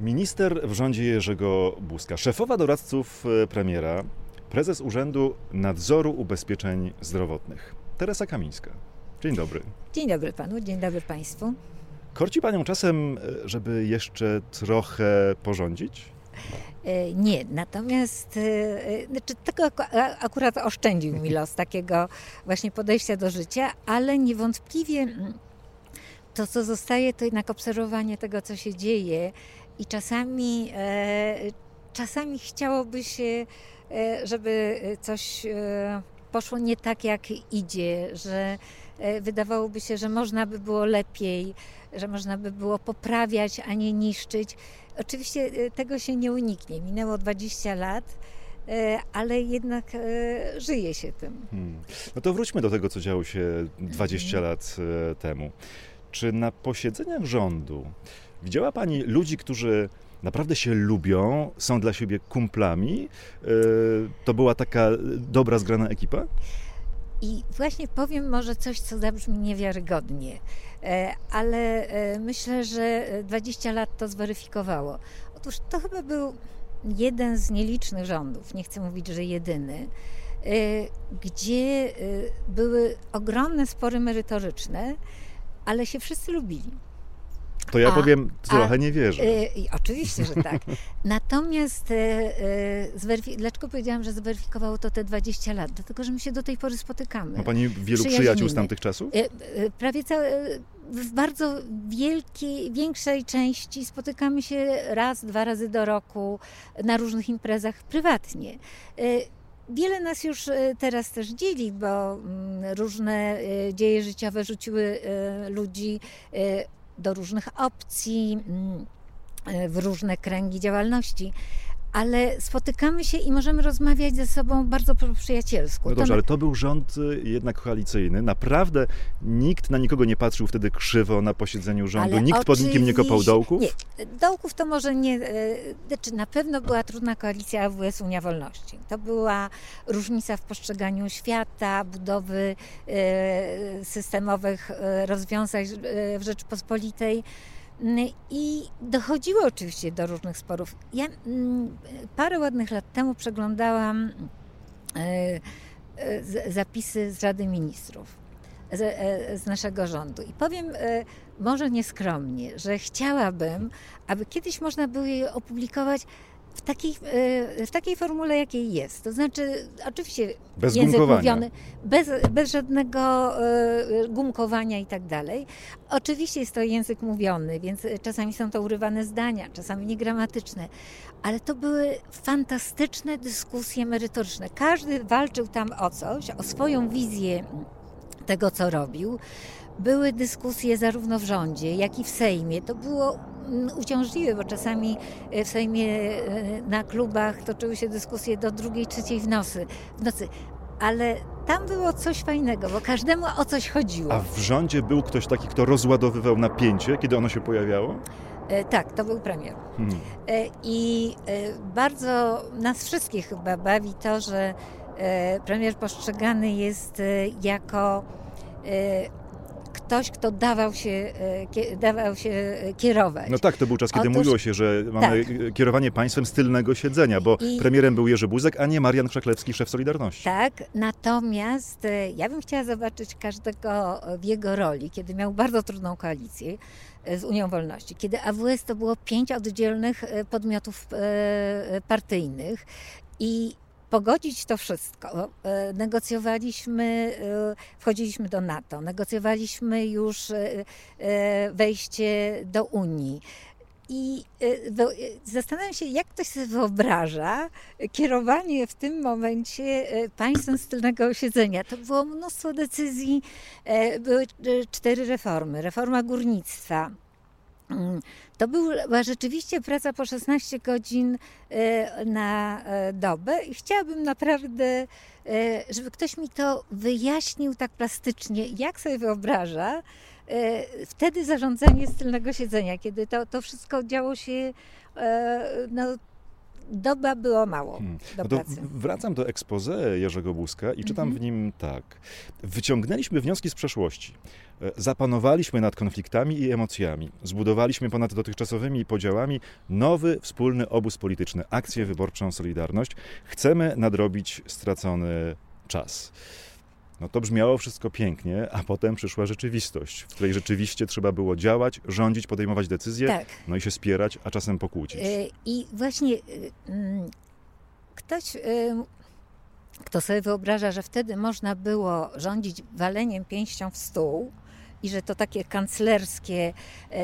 Minister w rządzie Jerzego Buzka, szefowa doradców e, premiera, prezes Urzędu Nadzoru Ubezpieczeń Zdrowotnych, Teresa Kamińska. Dzień dobry. Dzień dobry panu, dzień dobry państwu. Korci panią czasem, e, żeby jeszcze trochę porządzić? E, Nie, natomiast znaczy, tego akurat oszczędził mi los takiego właśnie podejścia do życia, ale niewątpliwie mm, to, co zostaje, to jednak obserwowanie tego, co się dzieje i czasami, e, czasami chciałoby się, e, żeby coś e, poszło nie tak, jak idzie, że wydawałoby się, że można by było lepiej, że można by było poprawiać, a nie niszczyć. Oczywiście tego się nie uniknie. Minęło 20 lat, ale jednak żyje się tym. Hmm. No to wróćmy do tego, co działo się 20 lat e, temu. Czy na posiedzeniach rządu widziała pani ludzi, którzy naprawdę się lubią, są dla siebie kumplami? E, To była taka dobra, zgrana ekipa? I właśnie powiem może coś, co zabrzmi niewiarygodnie, e, ale e, myślę, że 20 lat to zweryfikowało. Otóż to chyba był jeden z nielicznych rządów, nie chcę mówić, że jedyny, gdzie były ogromne spory merytoryczne, ale się wszyscy lubili. To ja A- powiem, a- trochę nie wierzę. I oczywiście, że tak. Natomiast e, zweryfi- dlaczego powiedziałam, że zweryfikowało to te 20 lat? Dlatego, że my się do tej pory spotykamy. Ma pani wielu przyjaciół z tamtych czasów? E, e, Prawie całe, e, w bardzo wielkiej, większej części spotykamy się raz, dwa razy do roku na różnych imprezach prywatnie. Wiele nas już teraz też dzieli, bo mm, różne dzieje życiowe rzuciły ludzi do różnych opcji, mm, e, w różne kręgi działalności. Ale spotykamy się i możemy rozmawiać ze sobą bardzo po przyjacielsku. No dobrze, ale to był rząd y, jednak koalicyjny. Naprawdę nikt na nikogo nie patrzył wtedy krzywo na posiedzeniu rządu. Ale Nikt pod nikim nie kopał dołków? Nie, dołków to może nie. e, Znaczy na pewno była trudna koalicja AWS Unia Wolności. To była różnica w postrzeganiu świata, budowy e, systemowych e, rozwiązań w Rzeczypospolitej. Mm, I dochodziło oczywiście do różnych sporów. Ja mm, parę ładnych lat temu przeglądałam e, e, zapisy z Rady Ministrów z, e, naszego rządu. I powiem może nieskromnie, że chciałabym, aby kiedyś można było je opublikować w takiej, e, w takiej formule, jakiej jest. To znaczy, oczywiście Bez język gumkowania. mówiony, bez, bez żadnego e, gumkowania i tak dalej. Oczywiście jest to język mówiony, więc czasami są to urywane zdania, czasami niegramatyczne, ale to były fantastyczne dyskusje merytoryczne. Każdy walczył tam o coś, o swoją wizję tego, co robił. Były dyskusje zarówno w rządzie, jak i w Sejmie. To było mm, uciążliwe, bo czasami e, w Sejmie e, na klubach toczyły się dyskusje do drugiej, trzeciej w nocy. W nocy. Ale tam było coś fajnego, bo każdemu o coś chodziło. A w rządzie był ktoś taki, kto rozładowywał napięcie, kiedy ono się pojawiało? E, Tak, to był premier. Hmm. I bardzo nas wszystkich chyba bawi to, że premier postrzegany jest jako ktoś, kto dawał się, e, dawał się e, kierować. No tak, to był czas, kiedy Otóż- mówiło się, że mamy kierowanie państwem z tylnego siedzenia, bo I- premierem był Jerzy Buzek, a nie Marian Krzaklewski, szef Solidarności. Tak, natomiast e, ja bym chciała zobaczyć każdego w jego roli, kiedy miał bardzo trudną koalicję e, z Unią Wolności, kiedy AWS to było pięć oddzielnych e, podmiotów e, partyjnych i pogodzić to wszystko. E, Negocjowaliśmy, e, wchodziliśmy do NATO, negocjowaliśmy już e, wejście do Unii. I zastanawiam się, jak ktoś sobie wyobraża kierowanie w tym momencie państwem z tylnego siedzenia. To było mnóstwo decyzji, były cztery reformy. Reforma górnictwa. To była rzeczywiście praca po 16 godzin e, na e, dobę i chciałabym naprawdę, e, żeby ktoś mi to wyjaśnił tak plastycznie, jak sobie wyobraża wtedy zarządzanie z tylnego siedzenia, kiedy to, to wszystko działo się no, doba było mało hmm. do no pracy. Wracam do expose Jerzego Buzka i czytam mhm. w nim tak. Wyciągnęliśmy wnioski z przeszłości. E, zapanowaliśmy nad konfliktami i emocjami. Zbudowaliśmy ponad dotychczasowymi podziałami nowy wspólny obóz polityczny, akcję wyborczą Solidarność. Chcemy nadrobić stracony czas. No to brzmiało wszystko pięknie, a potem przyszła rzeczywistość, w której rzeczywiście trzeba było działać, rządzić, podejmować decyzje, tak. no i się spierać, a czasem pokłócić. E, I właśnie e, mm, ktoś, e, kto sobie wyobraża, że wtedy można było rządzić waleniem pięścią w stół, i że to takie kanclerskie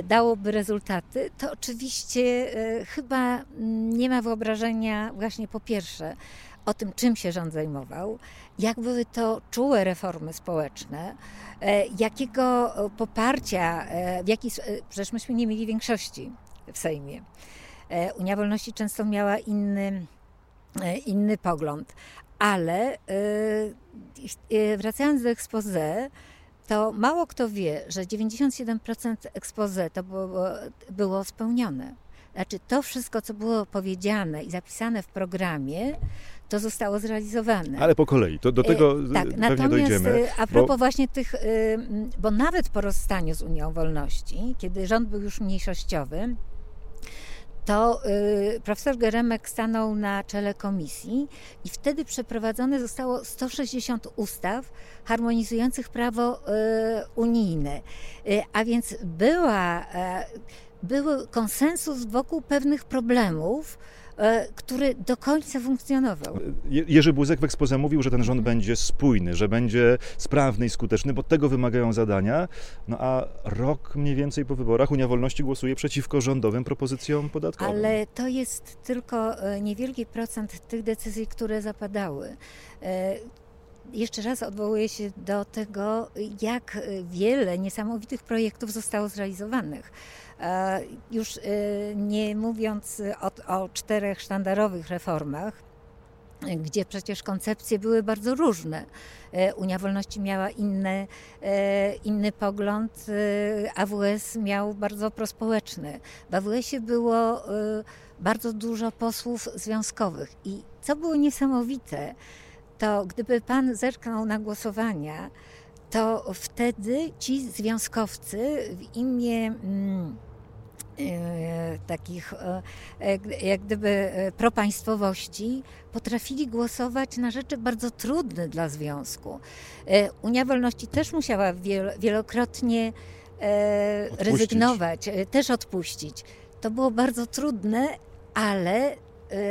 dałoby rezultaty, to oczywiście chyba mm, nie ma wyobrażenia właśnie po pierwsze o tym, czym się rząd zajmował, jak były to czułe reformy społeczne, e, jakiego poparcia, e, w jaki, przecież myśmy nie mieli większości w Sejmie. E, Unia Wolności często miała inny, inny pogląd, ale wracając do expose, to mało kto wie, że 97% expose to było, było spełnione. Znaczy to wszystko, co było powiedziane i zapisane w programie, to zostało zrealizowane. Ale po kolei, to do e, tego tak, pewnie natomiast dojdziemy. E, a propos bo... właśnie tych, e, bo nawet po rozstaniu z Unią Wolności, kiedy rząd był już mniejszościowy, to y, profesor Geremek stanął na czele komisji i wtedy przeprowadzone zostało 160 ustaw harmonizujących prawo y, unijne. Y, a więc była, był konsensus wokół pewnych problemów, E, który do końca funkcjonował. Jerzy Buzek w ekspoze mówił, że ten rząd będzie spójny, że będzie sprawny i skuteczny, bo tego wymagają zadania. No a rok mniej więcej po wyborach Unia Wolności głosuje przeciwko rządowym propozycjom podatkowym. Ale to jest tylko e, niewielki procent tych decyzji, które zapadały e, jeszcze raz odwołuję się do tego, jak wiele niesamowitych projektów zostało zrealizowanych. E, już e, nie mówiąc o, o czterech sztandarowych reformach, gdzie przecież koncepcje były bardzo różne. E, Unia Wolności miała inny, inny pogląd, AWS miał bardzo prospołeczny. W AWS-ie było bardzo dużo posłów związkowych i co było niesamowite, to gdyby pan zerknął na głosowania, to wtedy ci związkowcy w imię mm, e, takich e, e, jak gdyby propaństwowości potrafili głosować na rzeczy bardzo trudne dla związku. Unia Wolności też musiała wielokrotnie rezygnować, też odpuścić. To było bardzo trudne, ale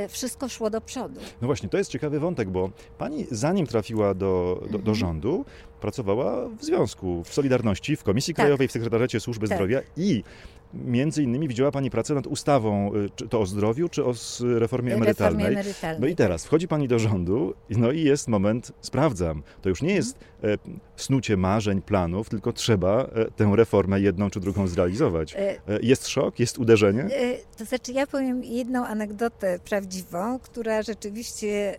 wszystko szło do przodu. No właśnie, to jest ciekawy wątek, bo pani zanim trafiła do, do, do mhm. rządu, pracowała w związku, w Solidarności, w Komisji tak. Krajowej, w Sekretariacie Służby tak. Zdrowia i między innymi widziała Pani pracę nad ustawą, y, czy to o zdrowiu, czy o reformie emerytalnej. Reformie emerytalnej. No i teraz wchodzi Pani do rządu, no i jest moment, sprawdzam. To już nie jest e, snucie marzeń, planów, tylko trzeba e, tę reformę jedną czy drugą zrealizować. E, jest szok, jest uderzenie? To znaczy, ja powiem jedną anegdotę prawdziwą, która rzeczywiście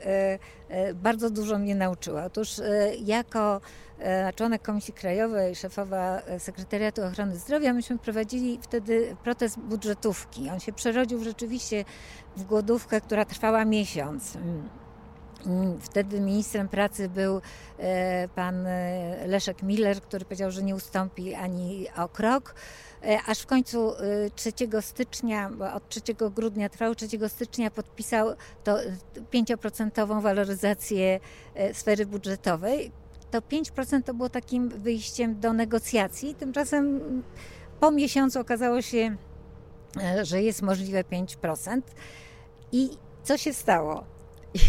bardzo dużo mnie nauczyła. Otóż jako E, członek Komisji Krajowej, szefowa e, Sekretariatu Ochrony Zdrowia, myśmy prowadzili wtedy protest budżetówki. On się przerodził rzeczywiście w głodówkę, która trwała miesiąc. Mm. Wtedy ministrem pracy był e, pan Leszek Miller, który powiedział, że nie ustąpi ani o krok. Aż w końcu 3 stycznia, bo od 3 grudnia trwał, 3 stycznia podpisał to 5% waloryzację sfery budżetowej to 5% to było takim wyjściem do negocjacji. Tymczasem po miesiącu okazało się, e, że jest możliwe 5%. I co się stało?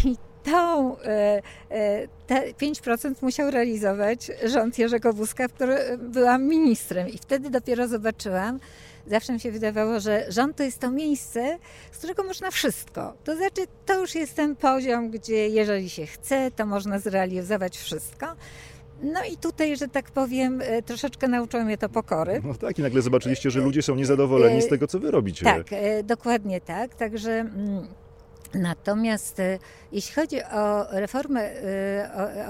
I tą, e, e, te 5% musiał realizować rząd Jerzego Buzka, w którym byłam ministrem. I wtedy dopiero zobaczyłam, zawsze mi się wydawało, że rząd to jest to miejsce, z którego można wszystko. To znaczy, to już jest ten poziom, gdzie jeżeli się chce, to można zrealizować wszystko. No i tutaj, że tak powiem, e, troszeczkę nauczyło mnie to pokory. No tak, i nagle zobaczyliście, że ludzie są niezadowoleni z tego, co wy robicie. Tak, dokładnie tak. Także. Mm, natomiast e, jeśli chodzi o reformę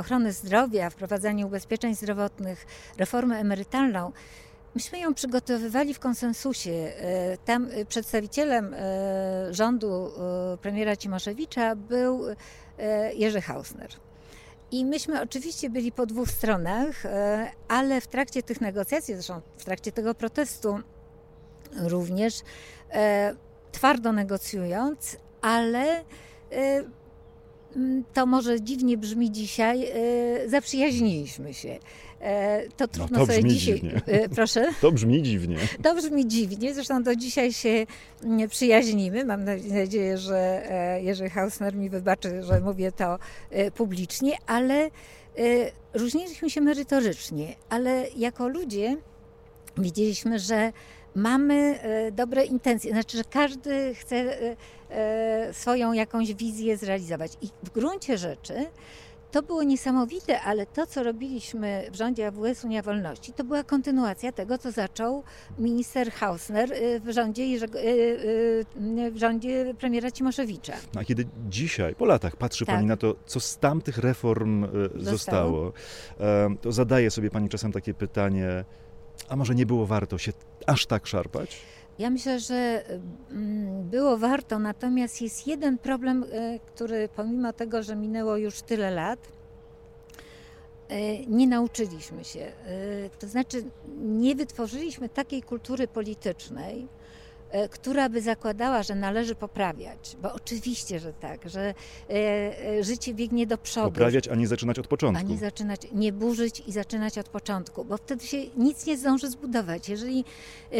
ochrony zdrowia, wprowadzanie ubezpieczeń zdrowotnych, reformę emerytalną, Myśmy ją przygotowywali w konsensusie. Tam przedstawicielem rządu premiera Cimoszewicza był Jerzy Hausner. I myśmy oczywiście byli po dwóch stronach, ale w trakcie tych negocjacji, zresztą w trakcie tego protestu również twardo negocjując, ale to może dziwnie brzmi dzisiaj, zaprzyjaźniliśmy się. E, to trudno no to sobie dzisiaj. Dziwnie. E, proszę? To brzmi dziwnie. To brzmi dziwnie, zresztą do dzisiaj się mm, przyjaźnimy. Mam nadzieję, że e, Jerzy Hausner mi wybaczy, że mówię to publicznie, ale różniliśmy się merytorycznie, ale jako ludzie widzieliśmy, że mamy dobre intencje, znaczy, że każdy chce swoją jakąś wizję zrealizować. I w gruncie rzeczy to było niesamowite, ale to, co robiliśmy w rządzie AWS Unia Wolności, to była kontynuacja tego, co zaczął minister Hausner w rządzie, w rządzie premiera Cimoszewicza. No, a kiedy dzisiaj, po latach, patrzy tak. Pani na to, co z tamtych reform zostało, zostało to zadaje sobie Pani czasem takie pytanie, a może nie było warto się aż tak szarpać? Ja myślę, że mm, było warto, natomiast jest jeden problem, e, który pomimo tego, że minęło już tyle lat, e, nie nauczyliśmy się. E, to znaczy, nie wytworzyliśmy takiej kultury politycznej, która by zakładała, że należy poprawiać, bo oczywiście, że tak, że e, e, życie biegnie do przodu. Poprawiać, a nie zaczynać od początku. A nie zaczynać, nie burzyć i zaczynać od początku, bo wtedy się nic nie zdąży zbudować. Jeżeli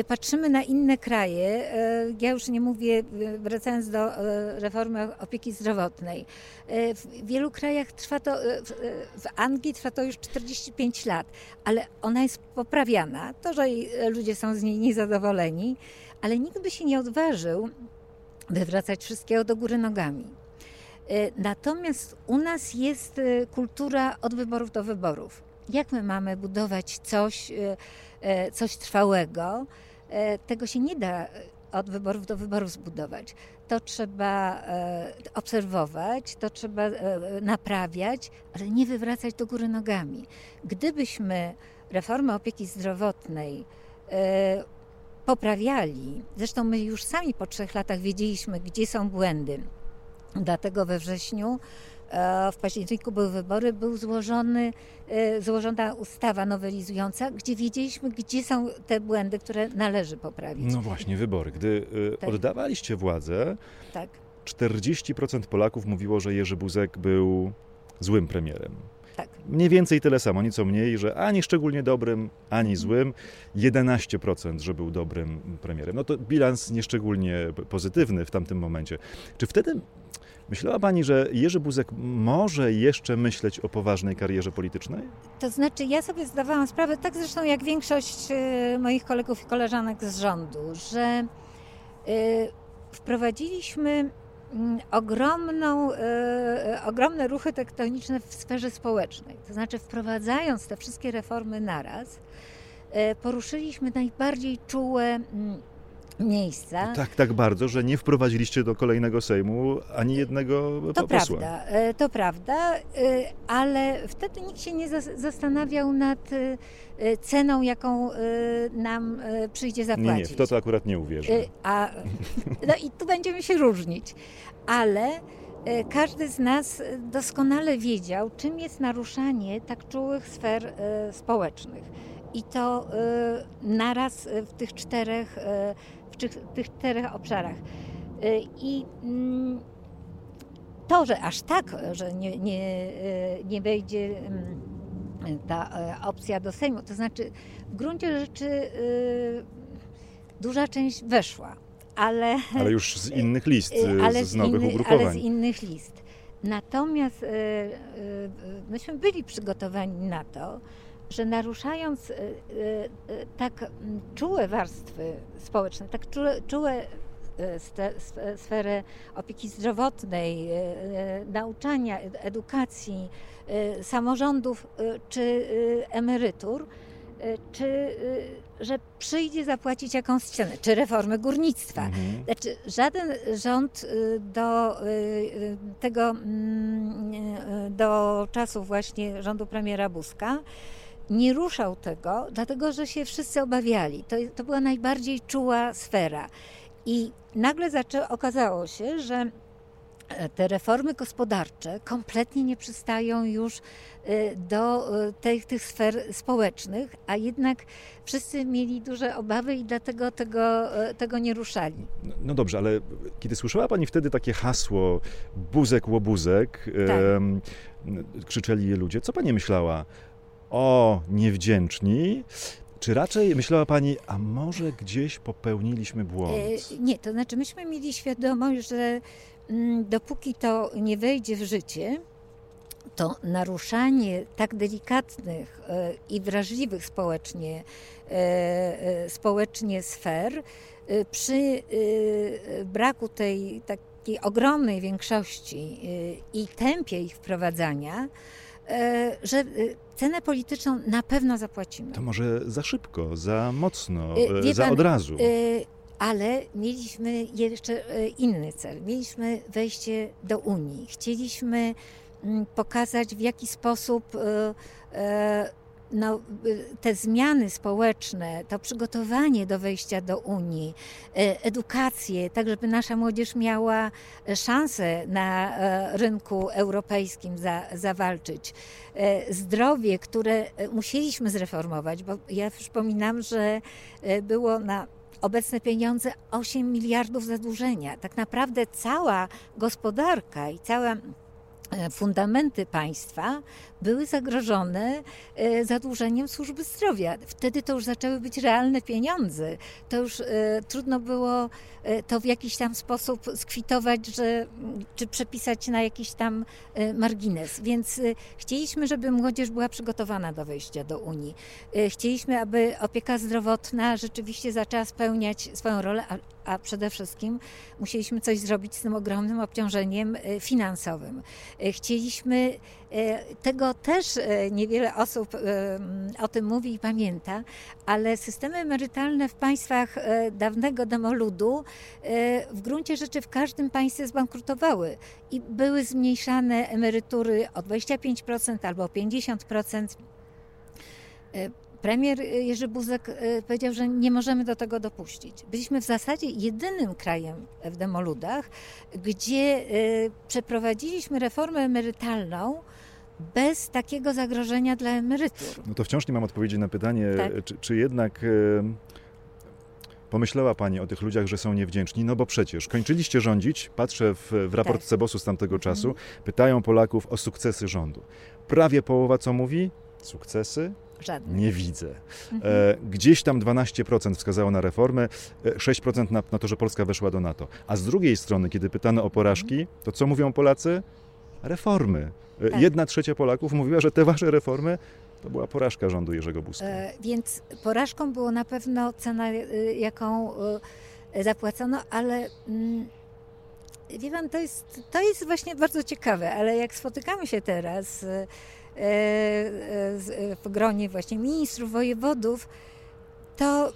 patrzymy na inne kraje, ja już nie mówię, wracając do reformy opieki zdrowotnej, w wielu krajach trwa to, w Anglii trwa to już 45 lat, ale ona jest poprawiana. To, że ludzie są z niej niezadowoleni, ale nikt by się nie odważył wywracać wszystkiego do góry nogami. E, natomiast u nas jest e, kultura od wyborów do wyborów. Jak my mamy budować coś, e, coś trwałego? Tego się nie da od wyborów do wyborów zbudować. To trzeba obserwować, to trzeba naprawiać, ale nie wywracać do góry nogami. Gdybyśmy reformę opieki zdrowotnej poprawiali. Zresztą my już sami po trzech latach wiedzieliśmy, gdzie są błędy. Dlatego we wrześniu e, w październiku były wybory, był złożony, e, złożona ustawa nowelizująca, gdzie wiedzieliśmy, gdzie są te błędy, które należy poprawić. No właśnie, wybory. Gdy e, tak. oddawaliście władzę, tak. 40% Polaków mówiło, że Jerzy Buzek był złym premierem. Tak. Mniej więcej tyle samo, nieco mniej, że ani szczególnie dobrym, ani złym. 11%, że był dobrym premierem. No to bilans nieszczególnie pozytywny w tamtym momencie. Czy wtedy Myślała Pani, że Jerzy Buzek może jeszcze myśleć o poważnej karierze politycznej? To znaczy, ja sobie zdawałam sprawę, tak zresztą jak większość e, moich kolegów i koleżanek z rządu, że e, wprowadziliśmy ogromną, e, ogromne ruchy tektoniczne w sferze społecznej. To znaczy, wprowadzając te wszystkie reformy naraz, e, poruszyliśmy najbardziej czułe miejsca. Tak, tak bardzo, że nie wprowadziliście do kolejnego Sejmu ani jednego to posła. Prawda, to prawda, ale wtedy nikt się nie zastanawiał nad ceną, jaką nam przyjdzie zapłacić. Nie, nie, w to to akurat nie uwierzę. A, no i tu będziemy się różnić ale e, każdy z nas doskonale wiedział, czym jest naruszanie tak czułych sfer e, społecznych. I to e, naraz w tych czterech, w tych czterech obszarach. I mm, to, że aż tak, że nie, nie, nie wejdzie mm, ta opcja do Sejmu, to znaczy w gruncie rzeczy duża część weszła ale... Ale już z innych list, y, z, z nowych inny, ugrupowań. Ale z innych list. Natomiast y, y, myśmy byli przygotowani na to, że naruszając tak czułe warstwy społeczne, tak czułe, czułe sferę opieki zdrowotnej, nauczania, edukacji, samorządów czy emerytur, czy że przyjdzie zapłacić jakąś cenę, czy reformę górnictwa. Mhm. Znaczy, żaden rząd y, do y, y, tego, mm, do czasów właśnie rządu premiera Buzka nie ruszał tego, dlatego że się wszyscy obawiali. To, to była najbardziej czuła sfera. I nagle zaczę, okazało się, że e, te reformy gospodarcze kompletnie nie przystają już e, do e, tych, tych sfer społecznych, a jednak wszyscy mieli duże obawy i dlatego tego, tego nie ruszali. No, no dobrze, ale kiedy słyszała Pani wtedy takie hasło buzek łobuzek, tak. krzyczeli je ludzie, co Pani myślała? O, niewdzięczni, czy raczej myślała Pani, a może gdzieś popełniliśmy błąd? E, nie, to znaczy myśmy mieli świadomość, że mm, dopóki to nie wejdzie w życie, to naruszanie tak delikatnych e, i wrażliwych społecznie, e, społecznie sfer przy braku tej takiej ogromnej większości i tempie ich wprowadzania, że cenę polityczną na pewno zapłacimy. To może za szybko, za mocno, y, Wie za pan, od razu. Y, ale mieliśmy jeszcze y, inny cel. Mieliśmy wejście do Unii. Chcieliśmy mm, pokazać, w jaki sposób no, te zmiany społeczne, to przygotowanie do wejścia do Unii, e, edukację, tak żeby nasza młodzież miała szansę na rynku europejskim za, zawalczyć, zdrowie, które musieliśmy zreformować, bo ja przypominam, że było na obecne pieniądze 8 miliardów zadłużenia. Tak naprawdę cała gospodarka i cała fundamenty państwa były zagrożone e, zadłużeniem służby zdrowia. Wtedy to już zaczęły być realne pieniądze. To już e, trudno było to w jakiś tam sposób skwitować, że, czy przepisać na jakiś tam margines. Więc chcieliśmy, żeby młodzież była przygotowana do wejścia do Unii. Chcieliśmy, aby opieka zdrowotna rzeczywiście zaczęła spełniać swoją rolę, a przede wszystkim musieliśmy coś zrobić z tym ogromnym obciążeniem e, finansowym. E, chcieliśmy, e, tego też niewiele osób o tym mówi i pamięta, ale systemy emerytalne w państwach dawnego demoludu w gruncie rzeczy w każdym państwie zbankrutowały i były zmniejszane emerytury o 25% albo o 50% Premier Jerzy Buzek e, powiedział, że nie możemy do tego dopuścić. Byliśmy w zasadzie jedynym krajem w Demoludach, gdzie e, przeprowadziliśmy reformę emerytalną bez takiego zagrożenia dla emerytur. No to wciąż nie mam odpowiedzi na pytanie, tak? czy, czy jednak e, pomyślała Pani o tych ludziach, że są niewdzięczni? No bo przecież kończyliście rządzić, patrzę w, w raport tak. Cebosu z tamtego mhm. czasu, pytają Polaków o sukcesy rządu. Prawie połowa co mówi? Sukcesy, Żadnych. Nie widzę. Mhm. E, gdzieś tam 12% wskazało na reformę, 6% e, na, na, to, że Polska weszła do NATO. A z drugiej strony, kiedy pytano o porażki, to co mówią Polacy? Reformy. E, tak. Jedna trzecia Polaków mówiła, że te wasze reformy to była porażka rządu Jerzego Buzka. E, więc porażką było na pewno cena, jaką zapłacono, ale mm, wie pan, to jest, to jest właśnie bardzo ciekawe, ale jak spotykamy się teraz E, e, w gronie właśnie ministrów, wojewodów, to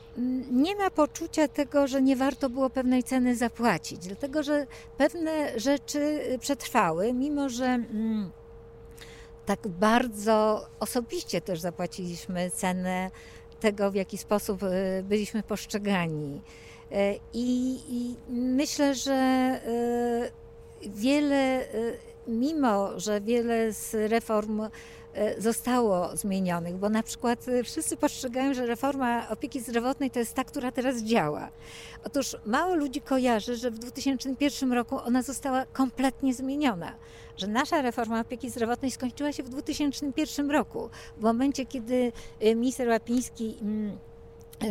nie ma poczucia tego, że nie warto było pewnej ceny zapłacić, dlatego że pewne rzeczy przetrwały, mimo że mm, tak bardzo osobiście też zapłaciliśmy cenę tego, w jaki sposób e, byliśmy postrzegani. I, i myślę, że wiele mimo że wiele z reform e, zostało zmienionych, bo na przykład e, wszyscy postrzegają, że reforma opieki zdrowotnej to jest ta, która teraz działa. Otóż mało ludzi kojarzy, że w 2001 roku ona została kompletnie zmieniona, że nasza reforma opieki zdrowotnej skończyła się w 2001 roku, w momencie, kiedy e, minister Łapiński mm,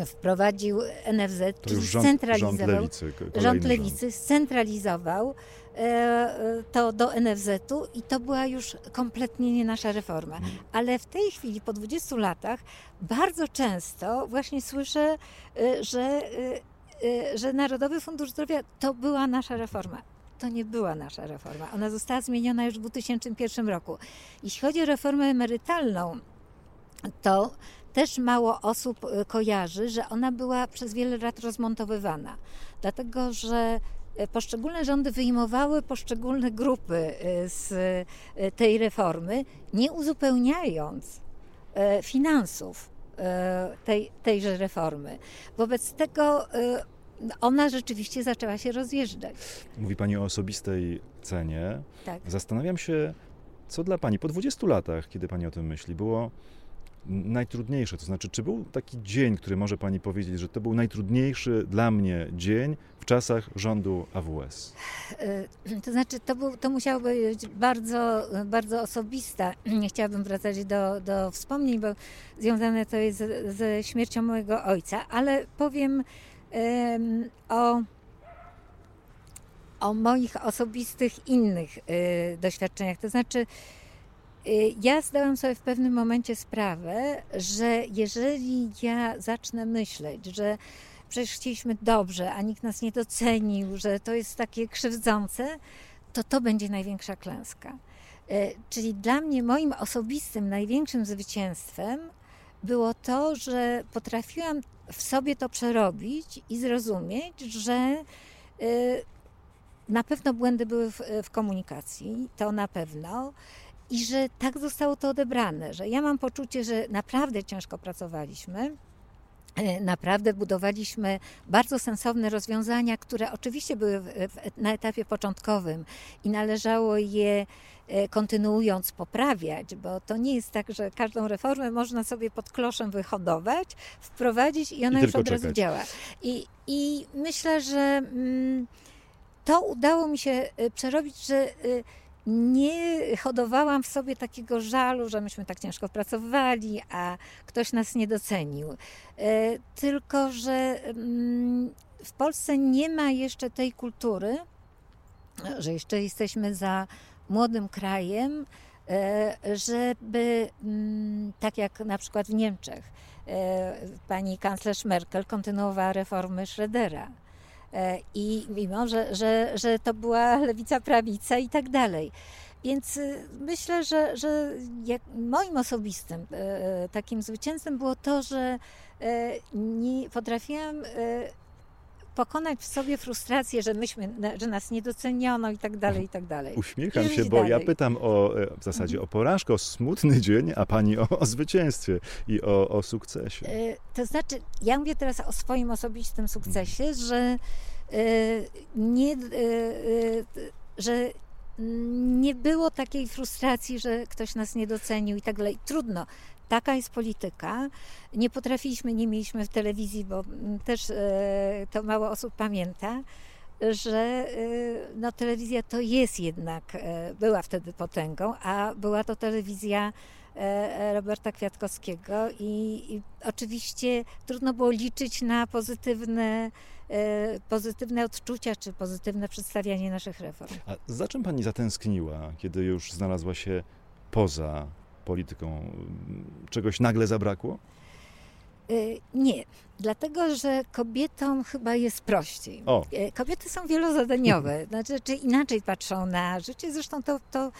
wprowadził NFZ, to już rząd, scentralizował, rząd lewicy, rząd lewicy scentralizował E, e, to do NFZ-u i to była już kompletnie nie nasza reforma. Mhm. Ale w tej chwili, po 20 latach, bardzo często właśnie słyszę, e, że, że Narodowy Fundusz Zdrowia to była nasza reforma. To nie była nasza reforma. Ona została zmieniona już w 2001 roku. Jeśli chodzi o reformę emerytalną, to też mało osób kojarzy, że ona była przez wiele lat rozmontowywana. Dlatego, że E, poszczególne rządy wyjmowały poszczególne grupy e, z e, tej reformy, nie uzupełniając finansów tej, tejże reformy. Wobec tego ona rzeczywiście zaczęła się rozjeżdżać. Mówi Pani o osobistej cenie. Tak. Zastanawiam się, co dla Pani po 20 latach, kiedy Pani o tym myśli, było najtrudniejsze? To znaczy, czy był taki dzień, który może Pani powiedzieć, że to był najtrudniejszy dla mnie dzień w czasach rządu AWS? E, to znaczy, to, był, to musiało być bardzo, bardzo osobista. Nie chciałabym wracać do, do wspomnień, bo związane to jest ze śmiercią mojego ojca, ale powiem um, o o moich osobistych innych y, doświadczeniach. To znaczy, ja zdałam sobie w pewnym momencie sprawę, że jeżeli ja zacznę myśleć, że przecież chcieliśmy dobrze, a nikt nas nie docenił, że to jest takie krzywdzące, to to będzie największa klęska. Y, czyli dla mnie moim osobistym największym zwycięstwem było to, że potrafiłam w sobie to przerobić i zrozumieć, że y, na pewno błędy były w, w komunikacji, to na pewno i że tak zostało to odebrane, że ja mam poczucie, że naprawdę ciężko pracowaliśmy. E, naprawdę budowaliśmy bardzo sensowne rozwiązania, które oczywiście były na etapie początkowym i należało je e, kontynuując poprawiać, bo to nie jest tak, że każdą reformę można sobie pod kloszem wyhodować, wprowadzić i ona I już od razu działa. I, I myślę, że mm, to udało mi się e, przerobić, że nie hodowałam w sobie takiego żalu, że myśmy tak ciężko pracowali, a ktoś nas nie docenił. E, tylko, że mm, w Polsce nie ma jeszcze tej kultury, że jeszcze jesteśmy za młodym krajem, e, żeby mm, tak jak na przykład w Niemczech e, pani kanclerz Merkel kontynuowała reformy Schrödera I mimo, że, że, że to była lewica, prawica i tak dalej. Więc y, myślę, że, że moim osobistym e, takim zwycięstwem było to, że e, nie potrafiłam pokonać w sobie frustrację, że myśmy, że nas nie doceniono i tak dalej, i tak dalej. Uśmiecham się, bo dalej. ja pytam o w zasadzie mhm. o porażkę, o smutny dzień, a pani o, o zwycięstwie i o, o sukcesie. To znaczy, ja mówię teraz o swoim osobistym sukcesie, mhm. że nie, że nie było takiej frustracji, że ktoś nas nie docenił i tak dalej. Trudno. Taka jest polityka. Nie potrafiliśmy, nie mieliśmy w telewizji, bo też e, to mało osób pamięta, że e, no, telewizja to jest jednak, e, była wtedy potęgą, a była to telewizja Roberta Kwiatkowskiego i, i oczywiście trudno było liczyć na pozytywne pozytywne odczucia czy pozytywne przedstawianie naszych reform. A za czym pani zatęskniła, kiedy już znalazła się poza polityką czegoś nagle zabrakło? Y, nie, dlatego że kobietom chyba jest prościej. O. Y, kobiety są wielozadaniowe, znaczy czy inaczej patrzą na życie. Zresztą to, to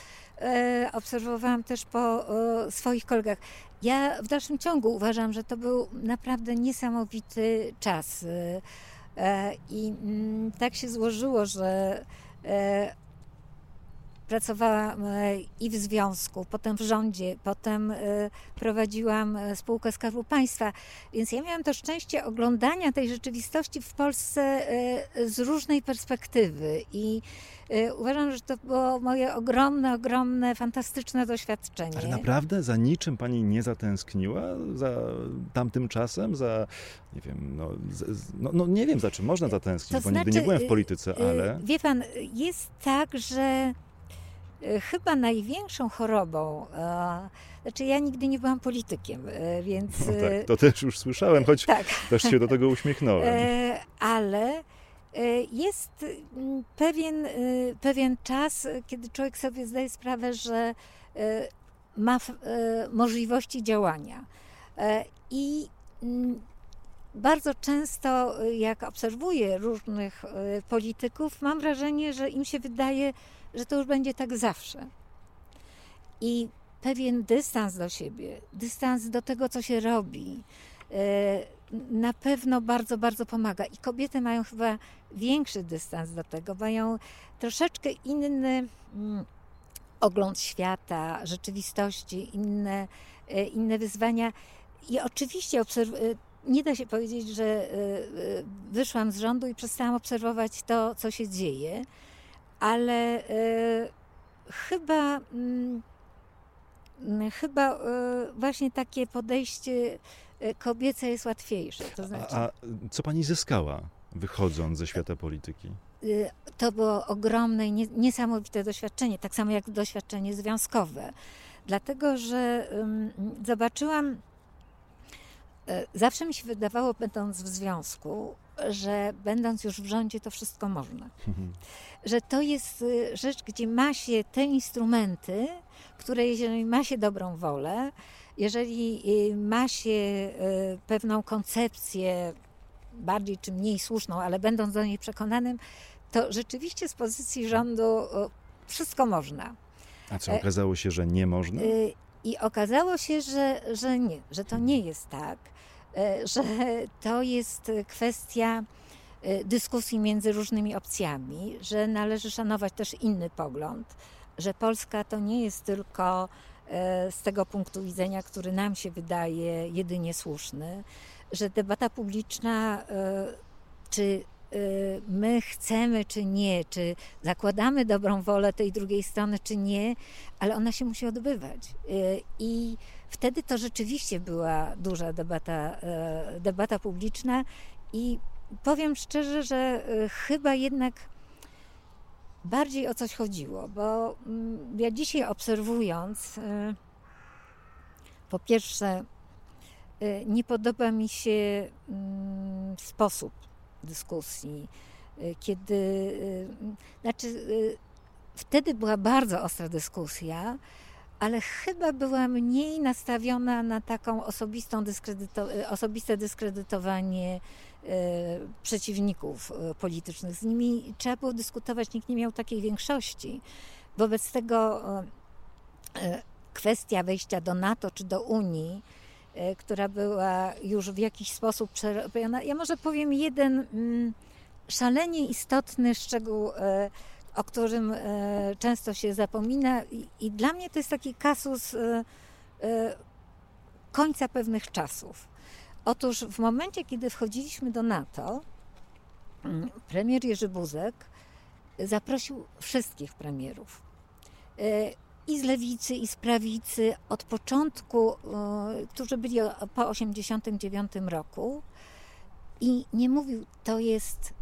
e, obserwowałam też po e, swoich kolegach. Ja w dalszym ciągu uważam, że to był naprawdę niesamowity czas. E, I mm, tak się złożyło, że Pracowałam e, i w związku, potem w rządzie, potem e, prowadziłam e, spółkę Skarbu Państwa, więc ja miałam to szczęście oglądania tej rzeczywistości w Polsce z różnej perspektywy i uważam, że to było moje ogromne, ogromne, fantastyczne doświadczenie. Ale naprawdę za niczym pani nie zatęskniła? Za tamtym czasem? Za, nie wiem, no, no, no nie wiem za czym można zatęsknić, to bo znaczy, nigdy nie byłem w polityce, ale... Wie pan, jest tak, że chyba największą chorobą, e, znaczy ja nigdy nie byłam politykiem, e, więc... No tak, to też już słyszałem, choć tak. też się do tego uśmiechnąłem. Ale jest mm, pewien, pewien czas, kiedy człowiek sobie zdaje sprawę, że ma możliwości działania. I mm, bardzo często, jak obserwuję różnych polityków, mam wrażenie, że im się wydaje, że to już będzie tak zawsze. I pewien dystans do siebie, dystans do tego, co się robi, e, na pewno bardzo, bardzo pomaga. I kobiety mają chyba większy dystans do tego, mają troszeczkę inny, mm, ogląd świata, rzeczywistości, inne, inne wyzwania. I oczywiście obserw- nie da się powiedzieć, że wyszłam z rządu i przestałam obserwować to, co się dzieje, ale chyba. Mm, chyba właśnie takie podejście kobiece jest łatwiejsze. To znaczy... a, a co pani zyskała, wychodząc ze świata polityki? Y, to było ogromne i niesamowite doświadczenie, tak samo jak doświadczenie związkowe. Dlatego, że zobaczyłam, y, zawsze mi się wydawało, będąc w związku, że będąc już w rządzie, to wszystko można. Że to jest y, rzecz, gdzie ma się te instrumenty, które jeżeli ma się dobrą wolę, jeżeli ma się pewną koncepcję, bardziej czy mniej słuszną, ale będąc do niej przekonanym, to rzeczywiście z pozycji rządu wszystko można. A co, okazało się, że nie można? Y, I okazało się, że, że nie, że to nie jest tak, e, że to jest kwestia e, dyskusji między różnymi opcjami, że należy szanować też inny pogląd, że Polska to nie jest tylko e, z tego punktu widzenia, który nam się wydaje jedynie słuszny, że debata publiczna, czy my chcemy czy nie, czy zakładamy dobrą wolę tej drugiej strony czy nie, ale ona się musi odbywać. Y, I wtedy to rzeczywiście była duża debata, y, debata publiczna i powiem szczerze, że chyba jednak bardziej o coś chodziło, bo mm, ja dzisiaj obserwując, po pierwsze, nie podoba mi się mm, sposób dyskusji, y, kiedy, y, znaczy, y, wtedy była bardzo ostra dyskusja, ale chyba była mniej nastawiona na taką osobistą dyskredyto osobiste dyskredytowanie przeciwników politycznych. Z nimi trzeba było dyskutować, nikt nie miał takiej większości. Wobec tego kwestia wejścia do NATO czy do Unii która była już w jakiś sposób przerobiona. Ja może powiem jeden mm, szalenie istotny szczegół, e, o którym e, często się zapomina i dla mnie to jest taki kasus końca pewnych czasów. Otóż w momencie, kiedy wchodziliśmy do NATO, mm, premier Jerzy Buzek zaprosił wszystkich premierów i z lewicy, i z prawicy od początku, e, którzy byli po 1989 roku i nie mówił, to jest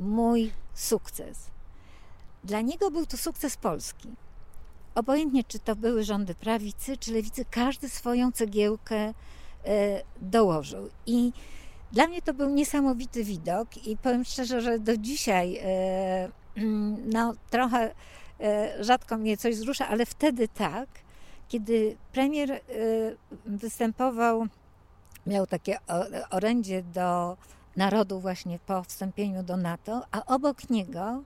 mój sukces. Dla niego był to sukces Polski. Obojętnie, czy to były rządy prawicy, czy lewicy, każdy swoją cegiełkę e, dołożył. I dla mnie to był niesamowity widok i powiem szczerze, że do dzisiaj e, no, trochę rzadko mnie coś wzrusza, ale wtedy tak, kiedy premier e, występował, miał takie orędzie do narodu właśnie po wstąpieniu do NATO, a obok niego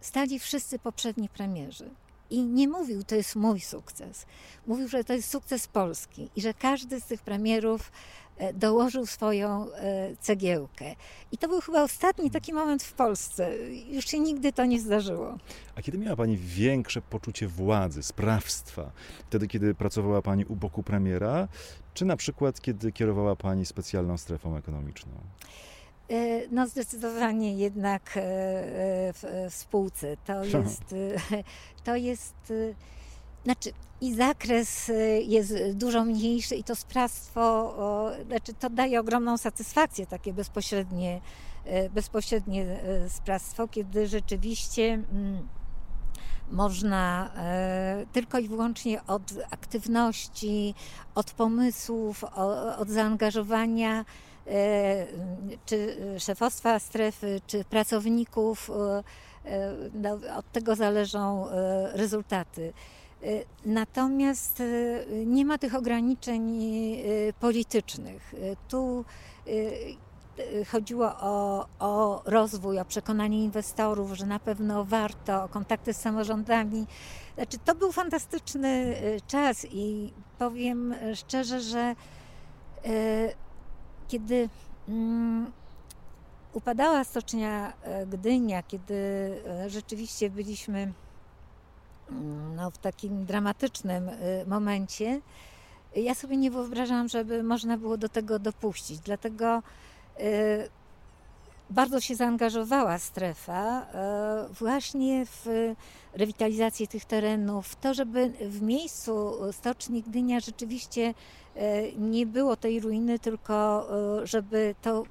stali wszyscy poprzedni premierzy. I nie mówił, to jest mój sukces. Mówił, że to jest sukces Polski i że każdy z tych premierów E, dołożył swoją e, cegiełkę. I to był chyba ostatni taki moment w Polsce. Już się nigdy to nie zdarzyło. A kiedy miała Pani większe poczucie władzy, sprawstwa? Wtedy, kiedy pracowała Pani u boku premiera, czy na przykład, kiedy kierowała Pani specjalną strefą ekonomiczną? E, no zdecydowanie jednak w, w spółce. To jest, to jest znaczy, i zakres y, jest dużo mniejszy i to sprawstwo, znaczy to daje ogromną satysfakcję, takie bezpośrednie, y, bezpośrednie y, sprawstwo, kiedy rzeczywiście mm, można tylko i wyłącznie od aktywności, od pomysłów, od zaangażowania czy szefostwa strefy, czy pracowników, no, od tego zależą rezultaty. Y, natomiast y, nie ma tych ograniczeń y, politycznych. Tu chodziło o, o rozwój, o przekonanie inwestorów, że na pewno warto, o kontakty z samorządami. Znaczy, to był fantastyczny czas i powiem szczerze, że kiedy mm, upadała stocznia Gdynia, kiedy rzeczywiście byliśmy no, w takim dramatycznym momencie, ja sobie nie wyobrażałam, żeby można było do tego dopuścić. Dlatego bardzo się zaangażowała strefa właśnie w rewitalizację tych terenów, to, żeby w miejscu stoczni Gdynia rzeczywiście nie było tej ruiny, tylko żeby to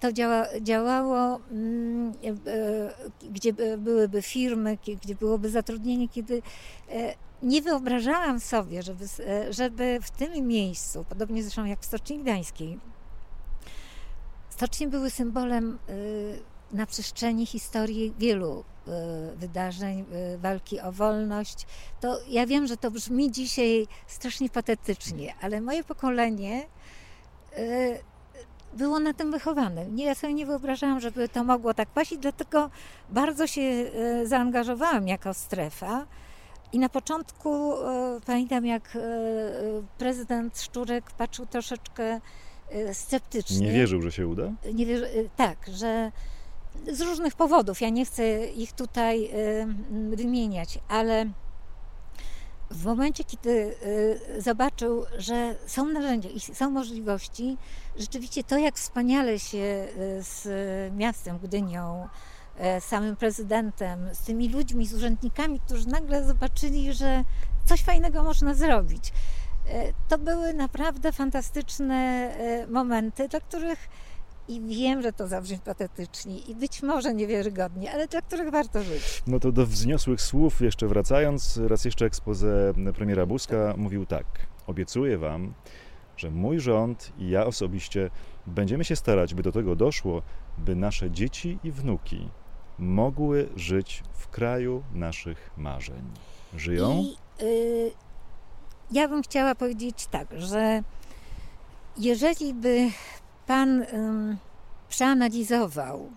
to działa, działało, mm, e, gdzie byłyby firmy, gdzie byłoby zatrudnienie, kiedy e, nie wyobrażałam sobie, żeby, e, żeby w tym miejscu, podobnie zresztą jak w Stoczni Gdańskiej, stocznie były symbolem na przestrzeni historii wielu wydarzeń, walki o wolność. To ja wiem, że to brzmi dzisiaj strasznie patetycznie, ale moje pokolenie było na tym wychowane. Nie, ja sobie nie wyobrażałam, żeby to mogło tak paść dlatego bardzo się e, zaangażowałam jako strefa. I na początku e, pamiętam, jak e, prezydent Szczurek patrzył troszeczkę sceptycznie. Nie wierzył, że się uda? Nie wierzy, tak, że z różnych powodów, ja nie chcę ich tutaj wymieniać, ale w momencie, kiedy y, zobaczył, że są narzędzia i są możliwości, rzeczywiście to, jak wspaniale się y, z miastem Gdynią, z y, samym prezydentem, z tymi ludźmi, z urzędnikami, którzy nagle zobaczyli, że coś fajnego można zrobić. To były naprawdę fantastyczne momenty, dla których i wiem, że to zabrzmi patetycznie i być może niewiarygodnie, ale dla których warto żyć. No to do wzniosłych słów jeszcze wracając, raz jeszcze ekspozę premiera Buzka mówił tak. Obiecuję Wam, że mój rząd i ja osobiście będziemy się starać, by do tego doszło, by nasze dzieci i wnuki mogły żyć w kraju naszych marzeń. Żyją? I, y, ja bym chciała powiedzieć tak, że jeżeli by Pan um, przeanalizował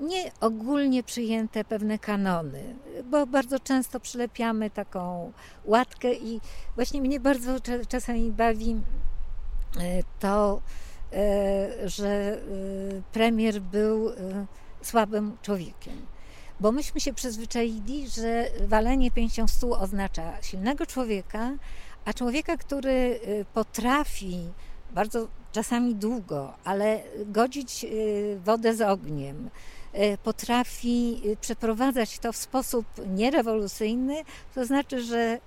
nie ogólnie przyjęte pewne kanony, bo bardzo często przylepiamy taką łatkę i właśnie mnie bardzo czasami bawi e, to, e, że e, premier był słabym człowiekiem. Bo myśmy się przyzwyczaili, że walenie pięścią w stół oznacza silnego człowieka, a człowieka, który potrafi bardzo czasami długo, ale godzić y, wodę z ogniem, y, potrafi y, przeprowadzać to w sposób nierewolucyjny, to znaczy, że,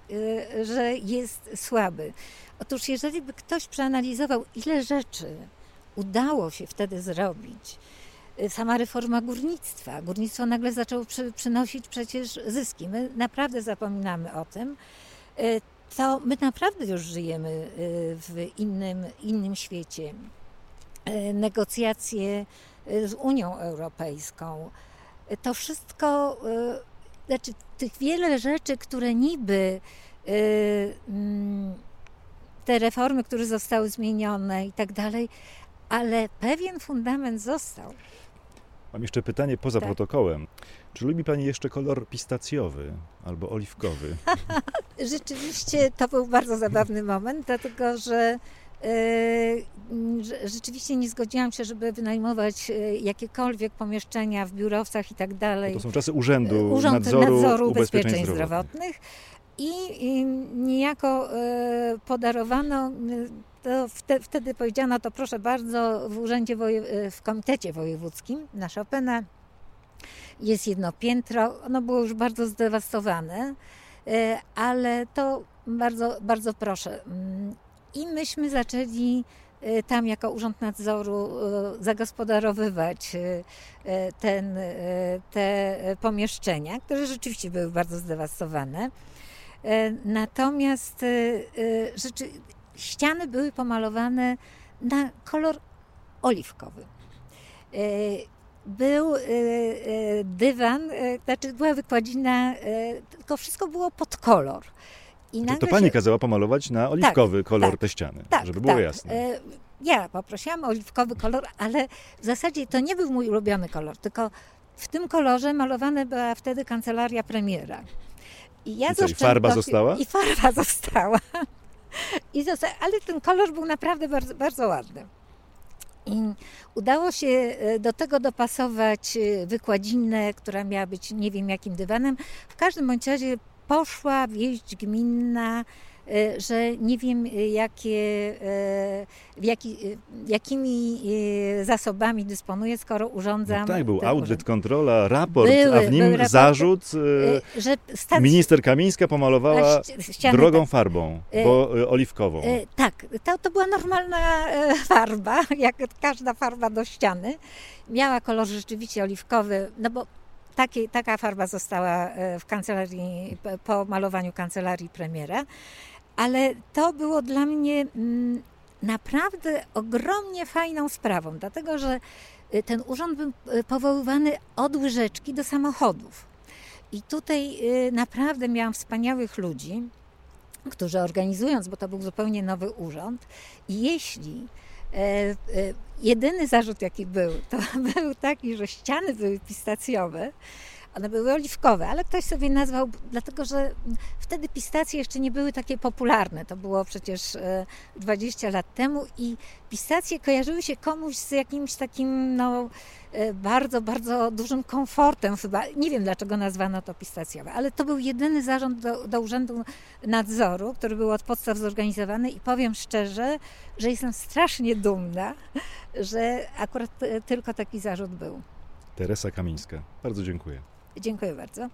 że jest słaby. Otóż, jeżeli by ktoś przeanalizował, ile rzeczy udało się wtedy zrobić, sama reforma górnictwa. Górnictwo nagle zaczęło przy, przynosić przecież zyski. My naprawdę zapominamy o tym to my naprawdę już żyjemy y, w innym, innym świecie. Y, negocjacje y, z Unią Europejską. To wszystko, znaczy tych wiele rzeczy, które niby mm, te reformy, które zostały zmienione i tak dalej, ale pewien fundament został. Mam jeszcze pytanie poza tak. protokołem. Czy lubi Pani jeszcze kolor pistacjowy albo oliwkowy? Rzeczywiście to był bardzo zabawny moment, dlatego że e, rzeczywiście nie zgodziłam się, żeby wynajmować e, jakiekolwiek pomieszczenia w biurowcach i tak dalej. To są czasy Urzędu Urząd Nadzoru, Nadzoru Ubezpieczeń, Zdrowotnych. I, I niejako podarowano to wtedy powiedziano, to proszę bardzo, w urzędzie, w komitecie wojewódzkim na Chopina jest jedno piętro, ono było już bardzo zdewastowane, e, ale to bardzo, bardzo proszę. Mm, I myśmy zaczęli e, tam jako Urząd Nadzoru e, zagospodarowywać ten, te pomieszczenia, które rzeczywiście były bardzo zdewastowane. Natomiast rzeczy, ściany były pomalowane na kolor oliwkowy był y, y, dywan, znaczy była wykładzina, tylko wszystko było pod kolor. I to, pani się... kazała pomalować na oliwkowy tak, kolor tak, te ściany, tak, żeby było tak. jasne. Ja poprosiłam o oliwkowy kolor, ale w zasadzie to nie był mój ulubiony kolor, tylko w tym kolorze malowana była wtedy kancelaria premiera. I, ja I, co, i farba została? I farba została. I zosta... Ale ten kolor był naprawdę bardzo, bardzo ładny. I udało się e, do tego dopasować e, wykładzinę, która miała być nie wiem jakim dywanem. W każdym bądź razie poszła wieść gminna że nie wiem e, jakie, e, jaki, jakimi zasobami dysponuję, skoro urządzam. No tak, był audyt, urząd. kontrola, raport, Były, a w nim raporty, zarzut, że stac... minister Kamińska pomalowała ściany, drogą tak. farbą, bo oliwkową. Tak, to, to była normalna farba, jak każda farba do ściany. Miała kolor rzeczywiście oliwkowy, no bo takie, taka farba została w kancelarii, po malowaniu kancelarii premiera ale to było dla mnie mm, naprawdę ogromnie fajną sprawą, dlatego że y, ten urząd był y, powoływany od łyżeczki do samochodów. I tutaj y, naprawdę miałam wspaniałych ludzi, którzy organizując, bo to był zupełnie nowy urząd, i jeśli e, e, jedyny zarzut, jaki był, to był taki, że ściany były pistacjowe, one były oliwkowe, ale ktoś sobie nazwał, dlatego że wtedy pistacje jeszcze nie były takie popularne. To było przecież 20 e, lat temu i pistacje kojarzyły się komuś z jakimś takim no, e, bardzo, bardzo dużym komfortem chyba. Nie wiem dlaczego nazwano to pistacjowe, ale to był jedyny zarząd do, do Urzędu Nadzoru, który był od podstaw zorganizowany i powiem szczerze, że jestem strasznie dumna, że akurat e, tylko taki zarzut był. Teresa Kamińska. Bardzo dziękuję. Dziękuję bardzo.